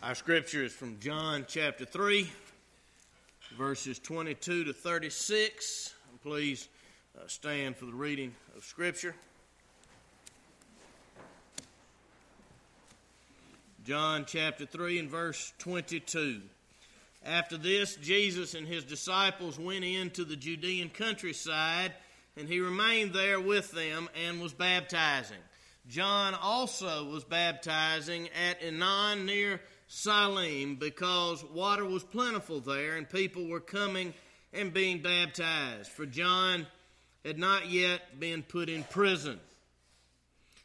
Our scripture is from John chapter 3, verses 22 to 36. Please uh, stand for the reading of scripture. John chapter 3 and verse 22. After this, Jesus and his disciples went into the Judean countryside, and he remained there with them and was baptizing. John also was baptizing at Aenon near Salim because water was plentiful there and people were coming and being baptized, for John had not yet been put in prison.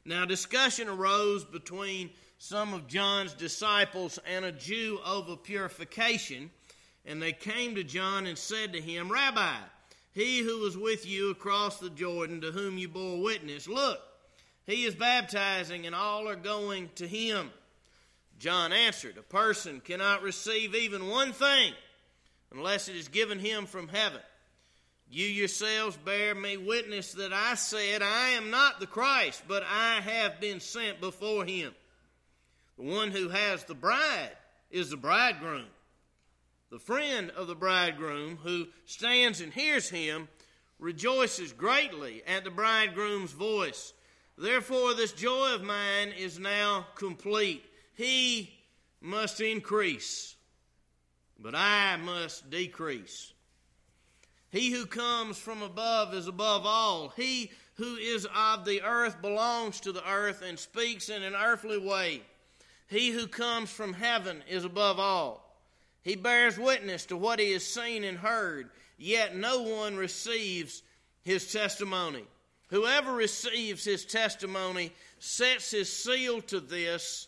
Now, discussion arose between some of John's disciples and a Jew over purification, and they came to John and said to him, Rabbi, he who was with you across the Jordan, to whom you bore witness, look, he is baptizing, and all are going to him. John answered, A person cannot receive even one thing unless it is given him from heaven. You yourselves bear me witness that I said, I am not the Christ, but I have been sent before him. The one who has the bride is the bridegroom. The friend of the bridegroom who stands and hears him rejoices greatly at the bridegroom's voice. Therefore, this joy of mine is now complete. He must increase, but I must decrease. He who comes from above is above all. He who is of the earth belongs to the earth and speaks in an earthly way. He who comes from heaven is above all. He bears witness to what he has seen and heard, yet no one receives his testimony. Whoever receives his testimony sets his seal to this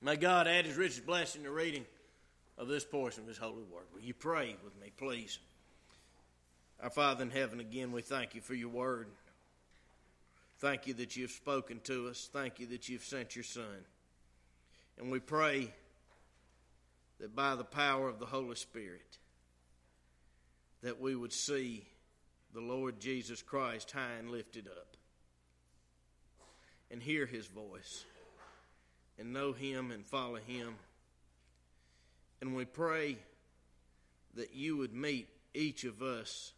May God add his richest blessing to reading of this portion of his holy word. Will you pray with me, please? Our Father in heaven, again, we thank you for your word. Thank you that you've spoken to us. Thank you that you've sent your Son. And we pray that by the power of the Holy Spirit, that we would see the Lord Jesus Christ high and lifted up and hear his voice and know him and follow him. And we pray that you would meet each of us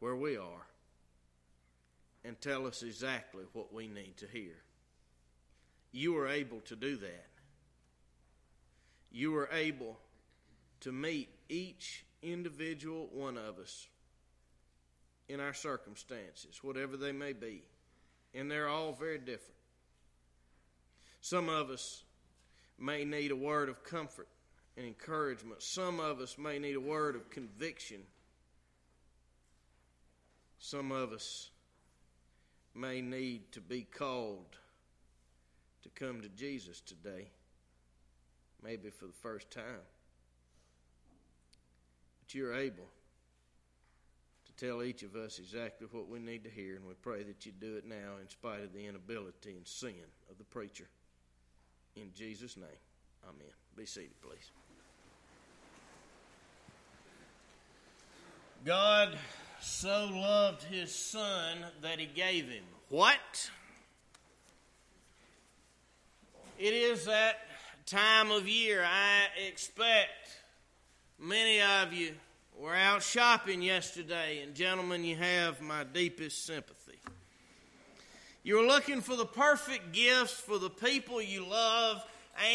where we are and tell us exactly what we need to hear. You are able to do that. You are able to meet each individual one of us in our circumstances, whatever they may be. And they're all very different. Some of us may need a word of comfort and encouragement. Some of us may need a word of conviction. Some of us may need to be called to come to Jesus today, maybe for the first time. But you're able to tell each of us exactly what we need to hear, and we pray that you do it now in spite of the inability and sin of the preacher. In Jesus' name, amen. Be seated, please. God so loved his son that he gave him. What? It is that time of year. I expect many of you we're out shopping yesterday, and gentlemen, you have my deepest sympathy. You're looking for the perfect gifts for the people you love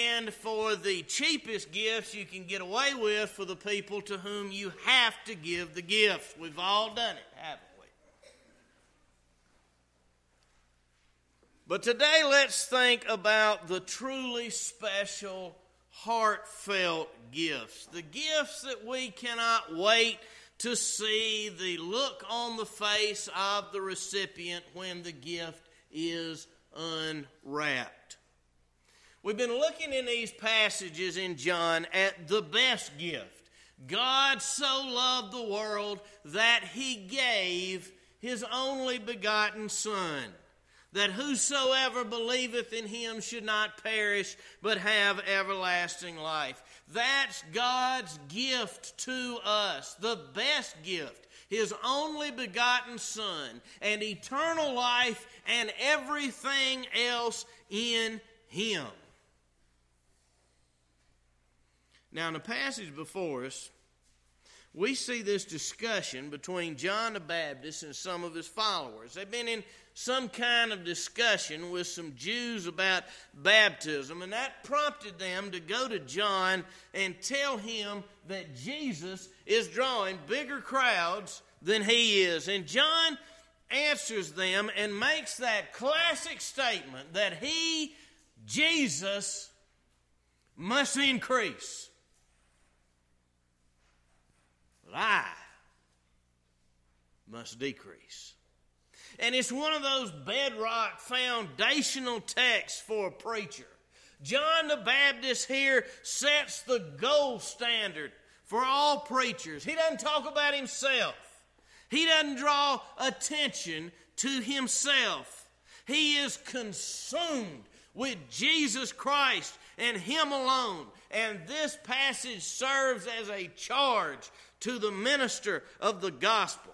and for the cheapest gifts you can get away with for the people to whom you have to give the gifts. We've all done it, haven't we? But today, let's think about the truly special heartfelt gifts, the gifts that we cannot wait to see the look on the face of the recipient when the gift is unwrapped. We've been looking in these passages in John at the best gift. God so loved the world that he gave his only begotten Son, that whosoever believeth in him should not perish, but have everlasting life. That's God's gift to us, the best gift. His only begotten Son, and eternal life, and everything else in Him. Now, in the passage before us, we see this discussion between John the Baptist and some of his followers. They've been in some kind of discussion with some Jews about baptism, and that prompted them to go to John and tell him that Jesus is drawing bigger crowds than he is. And John answers them and makes that classic statement that he, Jesus, must increase. But I must decrease. And it's one of those bedrock foundational texts for a preacher. John the Baptist here sets the gold standard for all preachers. He doesn't talk about himself, he doesn't draw attention to himself. He is consumed with Jesus Christ and Him alone. And this passage serves as a charge to the minister of the gospel.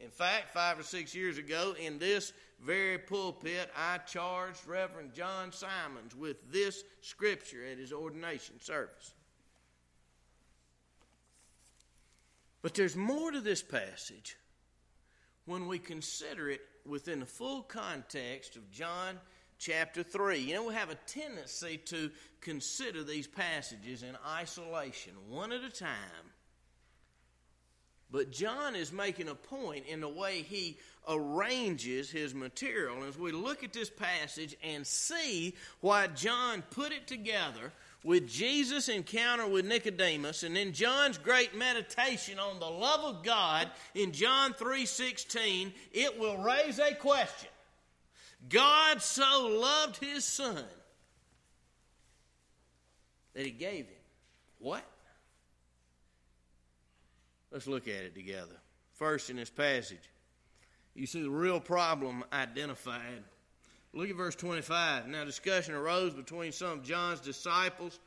In fact, five or six years ago, in this very pulpit, I charged Reverend John Simons with this scripture at his ordination service. But there's more to this passage when we consider it within the full context of John chapter 3. You know, we have a tendency to consider these passages in isolation, one at a time. But John is making a point in the way he arranges his material. As we look at this passage and see why John put it together with Jesus' encounter with Nicodemus and then John's great meditation on the love of God in John 3:16, it will raise a question. God so loved his son that he gave him what? Let's look at it together. First, in this passage, you see the real problem identified. Look at verse 25. Now, discussion arose between some of John's disciples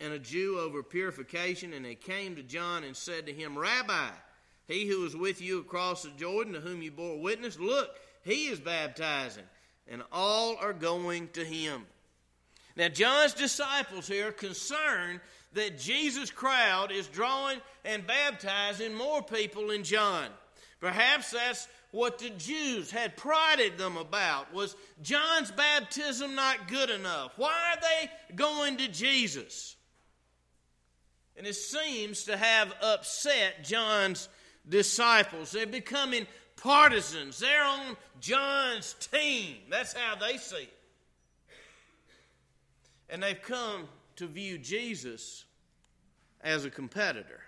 and a Jew over purification, and they came to John and said to him, Rabbi, he who was with you across the Jordan, to whom you bore witness, look, he is baptizing, and all are going to him. Now, John's disciples here are concerned that Jesus' crowd is drawing and baptizing more people than John. Perhaps that's what the Jews had prided them about was John's baptism not good enough? Why are they going to Jesus? And it seems to have upset John's disciples. They're becoming partisans. They're on John's team. That's how they see it. And they've come to view Jesus as a competitor.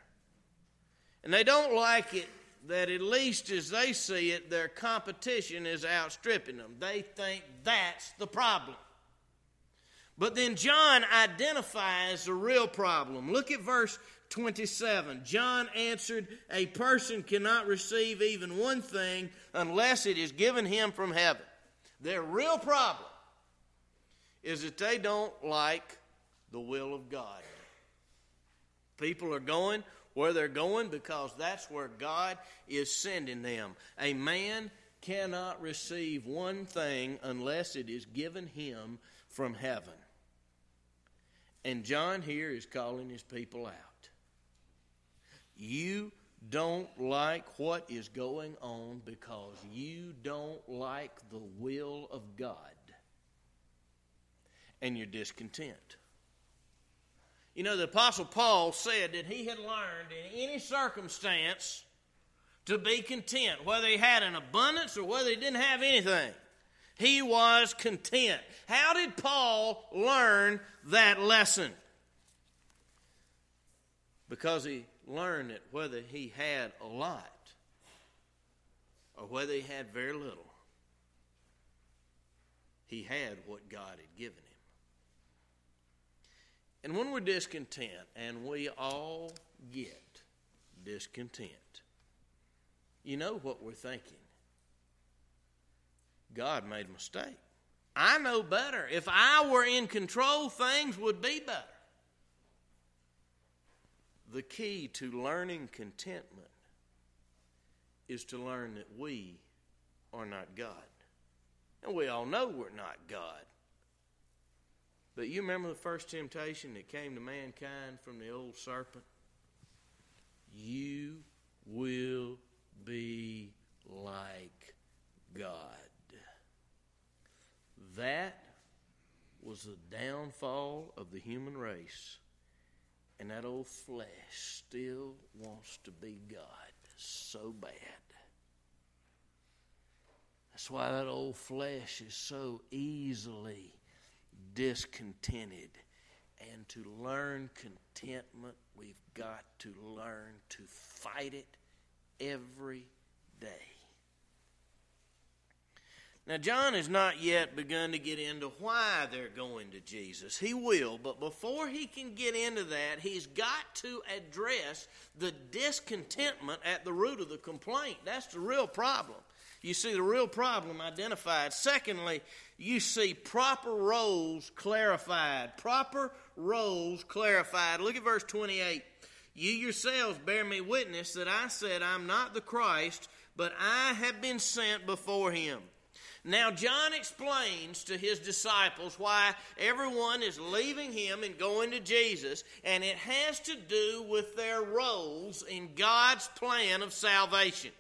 And they don't like it that, at least as they see it, their competition is outstripping them. They think that's the problem. But then John identifies the real problem. Look at verse 27. John answered, A person cannot receive even one thing unless it is given him from heaven. Their real problem is that they don't like the will of God. People are going where they're going because that's where God is sending them. A man cannot receive one thing unless it is given him from heaven. And John here is calling his people out. You don't like what is going on because you don't like the will of God. And you're discontent. You know, the Apostle Paul said that he had learned in any circumstance to be content, whether he had an abundance or whether he didn't have anything. He was content. How did Paul learn that lesson? Because he learned it whether he had a lot or whether he had very little. He had what God had given him. And when we're discontent, and we all get discontent, you know what we're thinking. God made a mistake. I know better. If I were in control, things would be better. The key to learning contentment is to learn that we are not God. And we all know we're not God. But you remember the first temptation that came to mankind from the old serpent? You will be like God. That was the downfall of the human race. And that old flesh still wants to be God so bad. That's why that old flesh is so easily discontented. And to learn contentment, we've got to learn to fight it every day. Now, John has not yet begun to get into why they're going to Jesus. He will, but before he can get into that, he's got to address the discontentment at the root of the complaint. That's the real problem. You see the real problem identified. Secondly, you see proper roles clarified. Proper roles clarified. Look at verse 28. You yourselves bear me witness that I said, I'm not the Christ, but I have been sent before him. Now, John explains to his disciples why everyone is leaving him and going to Jesus, and it has to do with their roles in God's plan of salvation.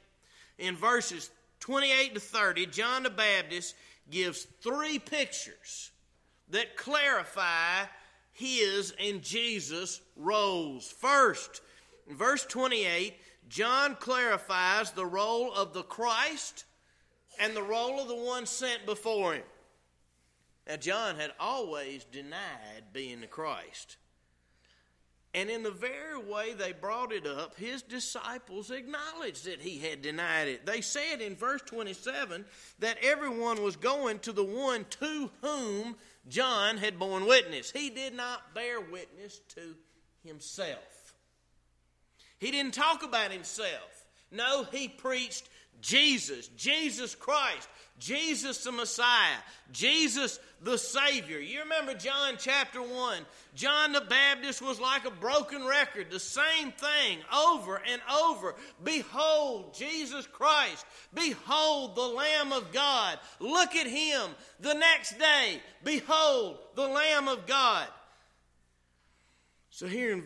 In verses 28 to 30, John the Baptist gives three pictures that clarify his and Jesus' roles. First, in verse 28, John clarifies the role of the Christ and the role of the one sent before him. Now, John had always denied being the Christ. And in the very way they brought it up, his disciples acknowledged that he had denied it. They said in verse 27 that everyone was going to the one to whom John had borne witness. He did not bear witness to himself, he didn't talk about himself. No, he preached Jesus, Jesus Christ, Jesus the Messiah, Jesus the Savior. You remember John chapter 1. John the Baptist was like a broken record, the same thing over and over. Behold, Jesus Christ. Behold, the Lamb of God. Look at him. The next day, behold, the Lamb of God. So here in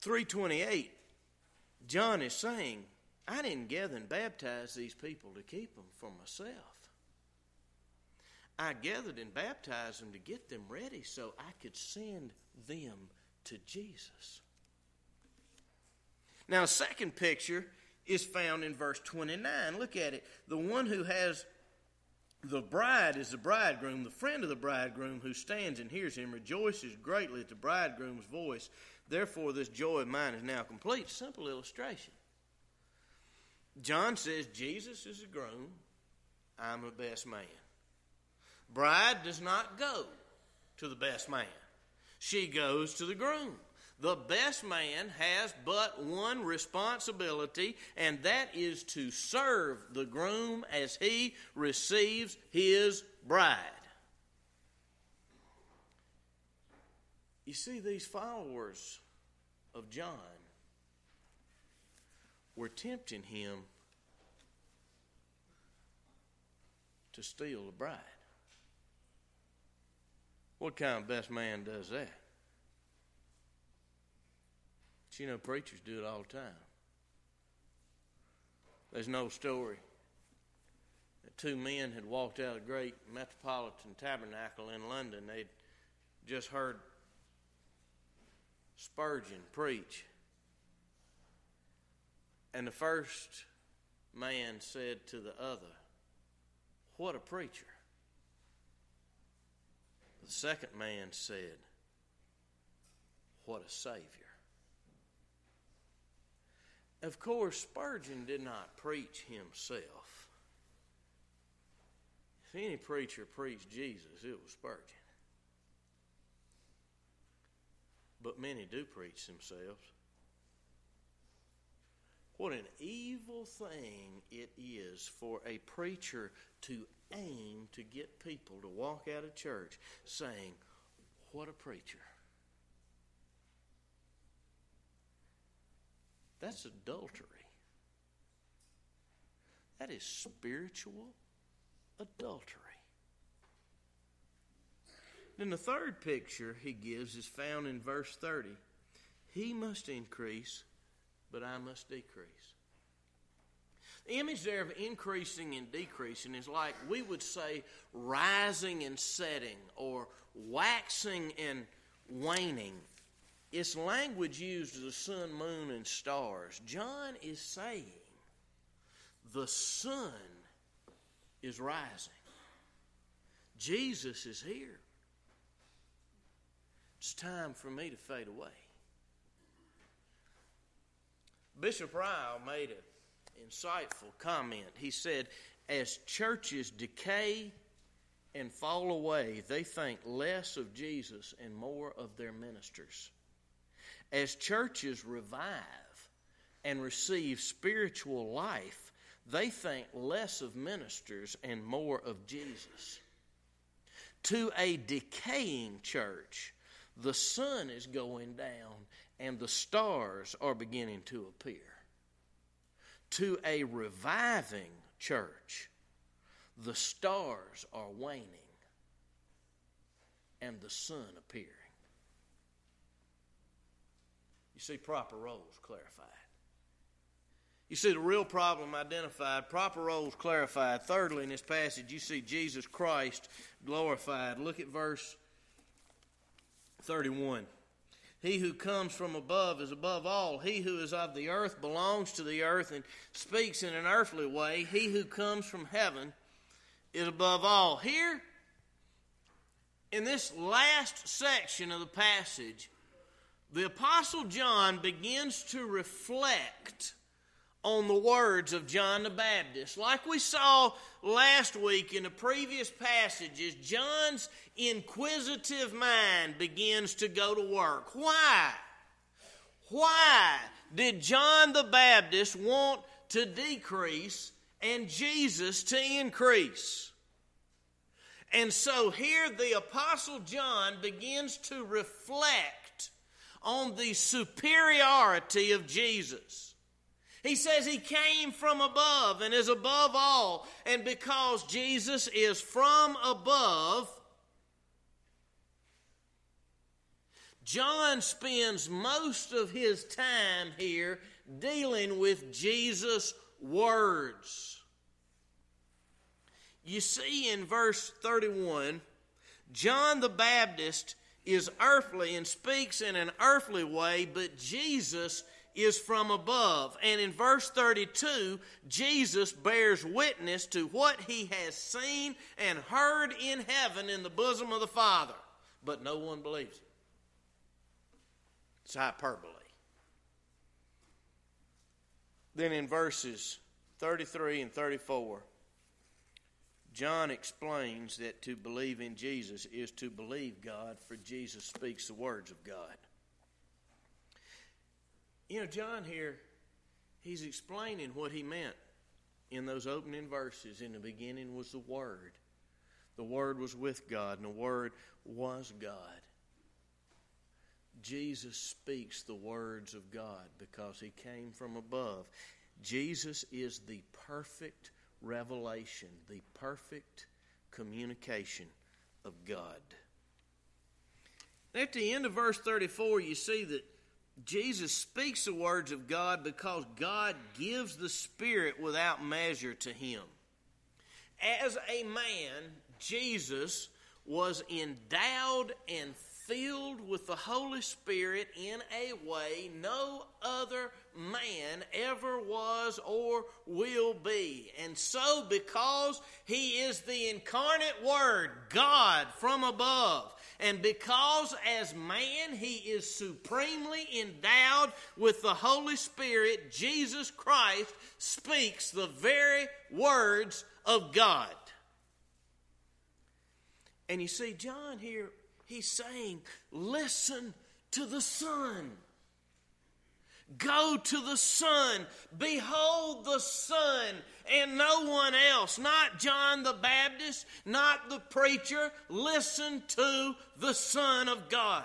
328, John is saying, I didn't gather and baptize these people to keep them for myself. I gathered and baptized them to get them ready so I could send them to Jesus. Now, second picture is found in verse 29. Look at it. The one who has the bride is the bridegroom. The friend of the bridegroom who stands and hears him rejoices greatly at the bridegroom's voice. Therefore, this joy of mine is now complete. Simple illustration. John says Jesus is a groom, I'm a best man. Bride does not go to the best man, she goes to the groom. The best man has but one responsibility, and that is to serve the groom as he receives his bride. You see, these followers of John were tempting him to steal the bride. What kind of best man does that? But you know, preachers do it all the time. There's no story that two men had walked out of the great metropolitan tabernacle in London. They'd just heard Spurgeon preach. And the first man said to the other, What a preacher. The second man said, What a Savior. Of course, Spurgeon did not preach himself. If any preacher preached Jesus, it was Spurgeon. but many do preach themselves. What an evil thing it is for a preacher to aim to get people to walk out of church saying, What a preacher. That's adultery. That is spiritual adultery. Then the third picture he gives is found in verse 30. He must increase, but I must decrease. The image there of increasing and decreasing is like we would say rising and setting or waxing and waning. It's language used of the sun, moon, and stars. John is saying the sun is rising, Jesus is here. It's time for me to fade away. Bishop Ryle made an insightful comment. He said, As churches decay and fall away, they think less of Jesus and more of their ministers. As churches revive and receive spiritual life, they think less of ministers and more of Jesus. To a decaying church, the sun is going down and the stars are beginning to appear. To a reviving church, the stars are waning and the sun appearing. You see, proper roles clarified. You see the real problem identified, proper roles clarified. Thirdly, in this passage, you see Jesus Christ glorified. Look at verse 31. He who comes from above is above all. He who is of the earth belongs to the earth and speaks in an earthly way. He who comes from heaven is above all. Here, in this last section of the passage, the Apostle John begins to reflect on the words of John the Baptist. Like we saw last week in the previous passages, John's inquisitive mind begins to go to work. Why? Why did John the Baptist want to decrease and Jesus to increase? And so here the Apostle John begins to reflect on the superiority of Jesus. He says he came from above and is above all. And because Jesus is from above, John spends most of his time here dealing with Jesus' words. You see in verse 31, John the Baptist is earthly and speaks in an earthly way, but Jesus is from above. And in verse 32, Jesus bears witness to what he has seen and heard in heaven in the bosom of the Father, but no one believes it. It's hyperbole. Then in verses 33 and 34, John explains that to believe in Jesus is to believe God, for Jesus speaks the words of God. You know, John here, he's explaining what he meant in those opening verses. In the beginning was the Word. The Word was with God, and the Word was God. Jesus speaks the words of God because he came from above. Jesus is the perfect revelation, the perfect communication of God. At the end of verse 34, you see that Jesus speaks the words of God because God gives the Spirit without measure to him. As a man, Jesus was endowed and filled with the Holy Spirit in a way no other man ever was or will be. And so, because he is the incarnate Word, God from above, and because as man he is supremely endowed with the Holy Spirit, Jesus Christ speaks the very words of God. And you see, John here, he's saying, listen to the Son. Go to the Son. Behold the Son and no one else. Not John the Baptist, not the preacher. Listen to the Son of God.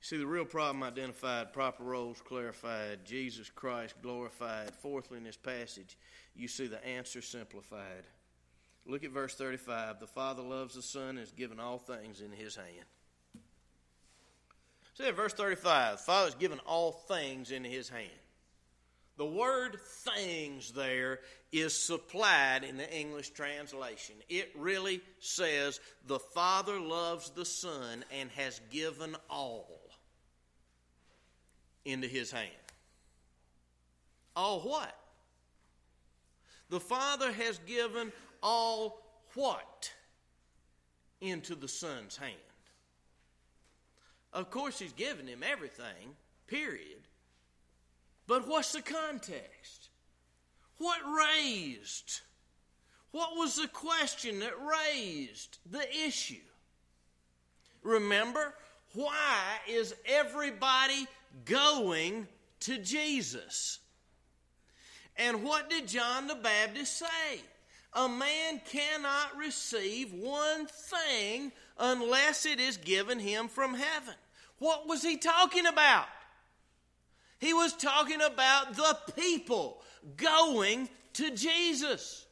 See, the real problem identified, proper roles clarified, Jesus Christ glorified. Fourthly, in this passage, you see the answer simplified. Look at verse 35. The Father loves the Son and has given all things in His hand. See that verse 35. The Father has given all things in His hand. The word things there is supplied in the English translation. It really says the Father loves the Son and has given all into his hand. All what? The Father has given all what into the Son's hand? Of course, He's given him everything, period. But what's the context? What raised? What was the question that raised the issue? Remember, why is everybody going to Jesus. And what did John the Baptist say? A man cannot receive one thing unless it is given him from heaven. What was he talking about? He was talking about the people going to Jesus.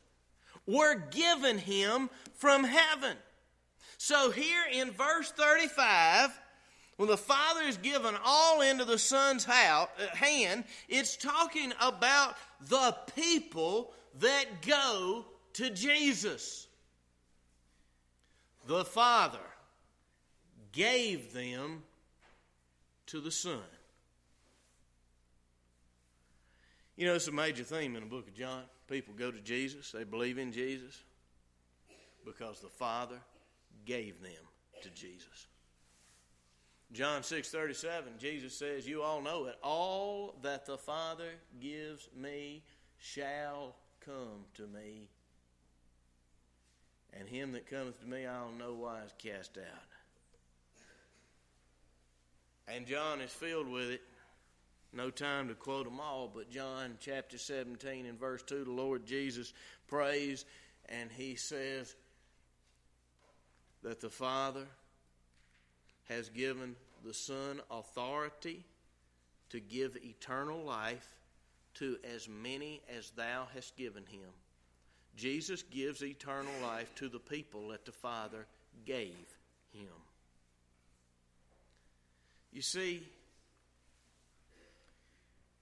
Were given him from heaven. So here in verse 35, when the Father is given all into the Son's uh, hand, it's talking about the people that go to Jesus. The Father gave them to the Son. You know, it's a major theme in the book of John. People go to Jesus, they believe in Jesus because the Father gave them to Jesus. John 6:37 Jesus says, "You all know it. All that the Father gives me shall come to me, and him that cometh to me I'll no wise cast out." And John is filled with it. No time to quote them all, but John chapter 17 and verse 2, the Lord Jesus prays and he says that the Father has given the Son authority to give eternal life to as many as thou hast given him. Jesus gives eternal life to the people that the Father gave him. You see,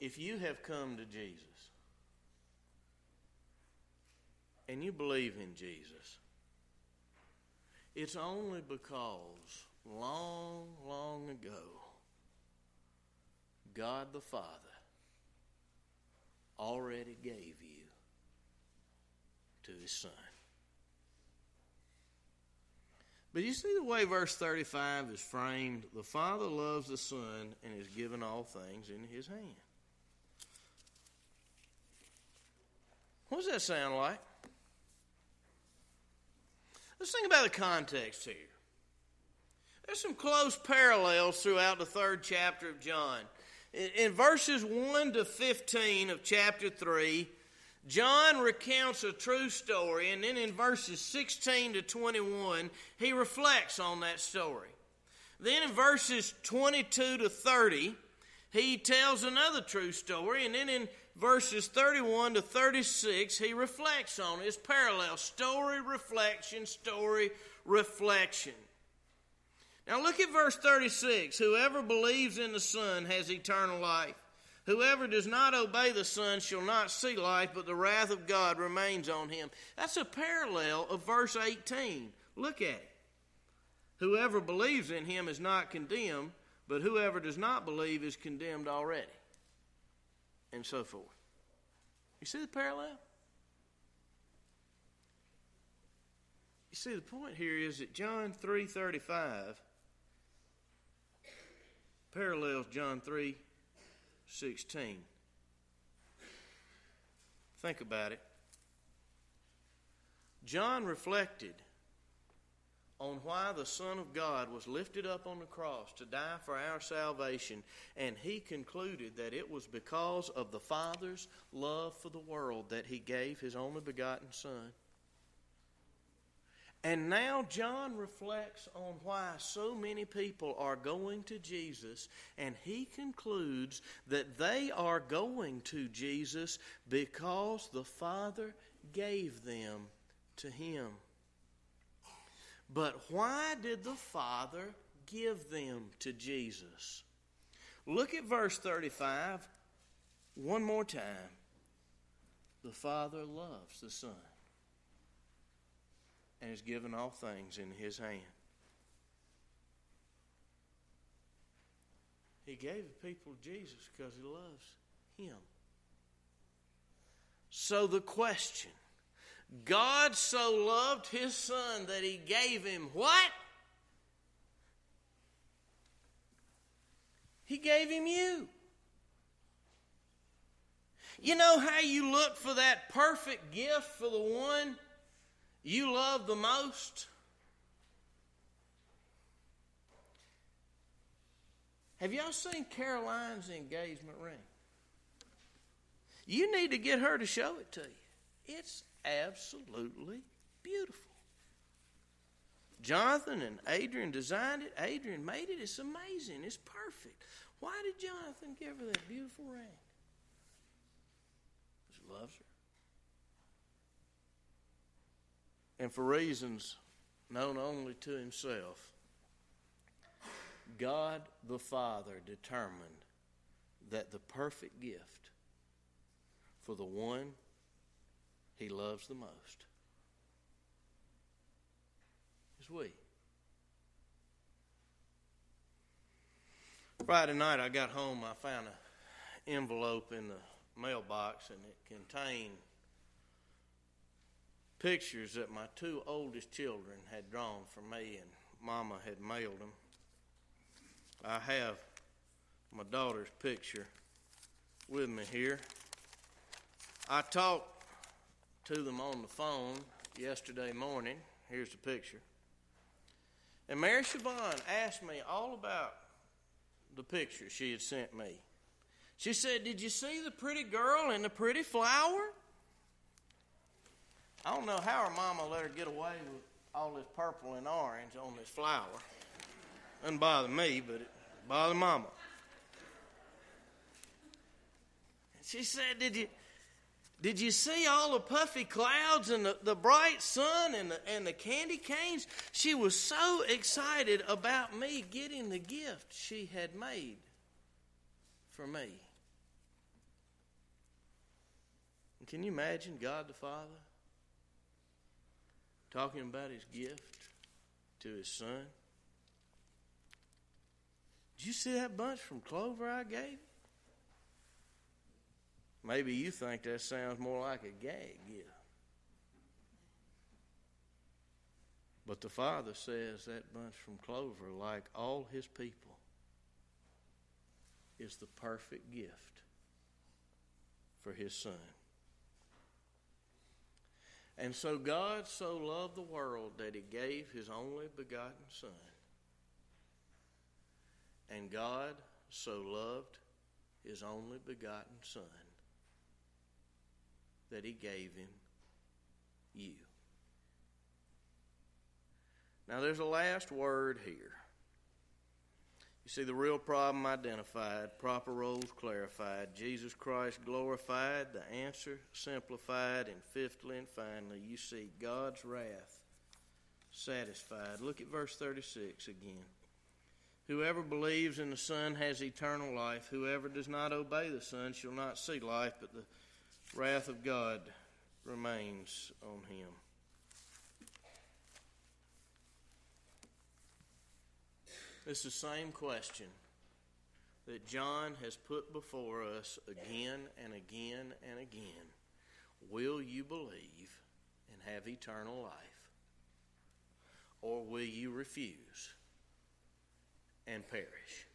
if you have come to Jesus and you believe in Jesus, it's only because long, long ago, God the Father already gave you to His Son. But you see the way verse 35 is framed? The Father loves the Son and has given all things in His hand. What does that sound like? Let's think about the context here. There's some close parallels throughout the third chapter of John. In verses 1 to 15 of chapter 3, John recounts a true story, and then in verses 16 to 21, he reflects on that story. Then in verses 22 to 30, he tells another true story, and then in verses 31 to 36, he reflects on his parallel story, reflection, story, reflection. Now look at verse 36. Whoever believes in the Son has eternal life. Whoever does not obey the Son shall not see life, but the wrath of God remains on him. That's a parallel of verse 18. Look at it. Whoever believes in him is not condemned, but whoever does not believe is condemned already. And so forth. You see the parallel? You see the point here is that John 3:35 parallels John 3 16. Think about it. John reflected on why the Son of God was lifted up on the cross to die for our salvation, and he concluded that it was because of the Father's love for the world that he gave his only begotten Son. And now John reflects on why so many people are going to Jesus, and he concludes that they are going to Jesus because the Father gave them to him. But why did the Father give them to Jesus? Look at verse 35 one more time. The Father loves the Son and has given all things in His hand. He gave the people Jesus because He loves Him. So the question God so loved his son that he gave him what? He gave him you. You know how you look for that perfect gift for the one you love the most? Have y'all seen Caroline's engagement ring? You need to get her to show it to you. It's absolutely beautiful. Jonathan and Adrian designed it. Adrian made it. It's amazing. It's perfect. Why did Jonathan give her that beautiful ring? Because he loves her. And for reasons known only to himself, God the Father determined that the perfect gift for the one he loves the most is we. Friday night I got home, I found an envelope in the mailbox and it contained pictures that my two oldest children had drawn for me and mama had mailed them. I have my daughter's picture with me here. I talked to them on the phone yesterday morning. Here's the picture. And Mary Siobhan asked me all about the picture she had sent me. She said, Did you see the pretty girl and the pretty flower? I don't know how her mama let her get away with all this purple and orange on this flower. Doesn't bother me, but it bothered mama. And she said, Did you did you see all the puffy clouds and the, the bright sun and the, and the candy canes? She was so excited about me getting the gift she had made for me. Can you imagine God the Father talking about his gift to his son? Did you see that bunch from clover I gave? Maybe you think that sounds more like a gag gift. But the Father says that bunch from clover, like all his people, is the perfect gift for his Son. And so God so loved the world that he gave his only begotten Son. And God so loved his only begotten Son that he gave him you. Now, there's a last word here. You see, the real problem identified, proper roles clarified, Jesus Christ glorified, the answer simplified, and fifthly and finally, you see God's wrath satisfied. Look at verse 36 again. Whoever believes in the Son has eternal life. Whoever does not obey the Son shall not see life, but the wrath of God remains on him. It's the same question that John has put before us again and again and again. Will you believe and have eternal life? Or will you refuse and perish?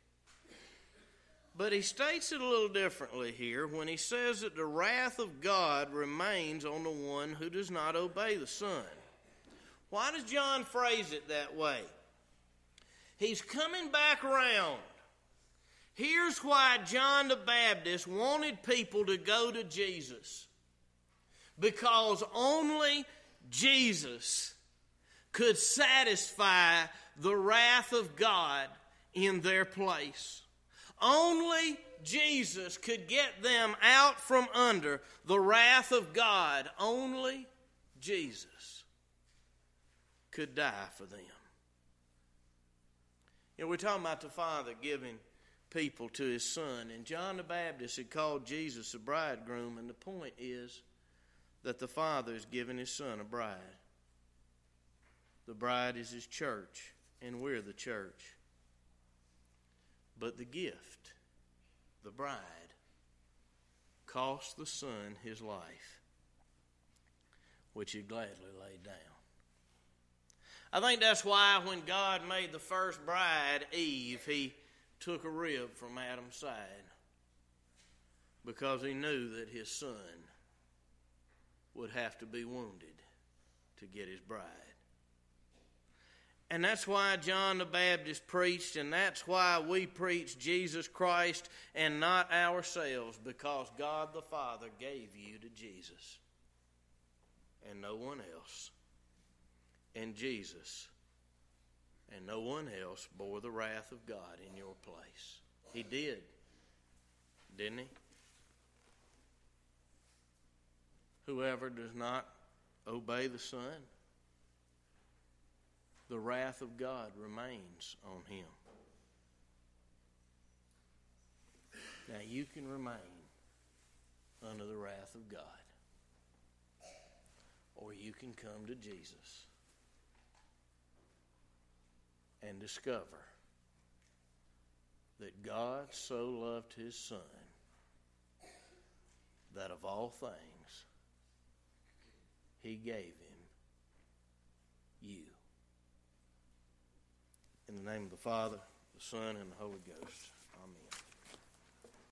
But he states it a little differently here when he says that the wrath of God remains on the one who does not obey the Son. Why does John phrase it that way? He's coming back around. Here's why John the Baptist wanted people to go to Jesus. Because only Jesus could satisfy the wrath of God in their place. Only Jesus could get them out from under the wrath of God. Only Jesus could die for them. You know, we're talking about the Father giving people to his Son, and John the Baptist had called Jesus a bridegroom, and the point is that the Father is giving his Son a bride. The bride is his church, and we're the church. But the gift, the bride, cost the Son his life, which he gladly laid down. I think that's why when God made the first bride, Eve, he took a rib from Adam's side because he knew that his son would have to be wounded to get his bride. And that's why John the Baptist preached, and that's why we preach Jesus Christ and not ourselves, because God the Father gave you to Jesus and no one else. And Jesus and no one else bore the wrath of God in your place. He did, didn't he? Whoever does not obey the Son, the wrath of God remains on him. Now you can remain under the wrath of God, or you can come to Jesus and discover that God so loved his Son that of all things he gave him you. In the name of the Father, the Son, and the Holy Ghost.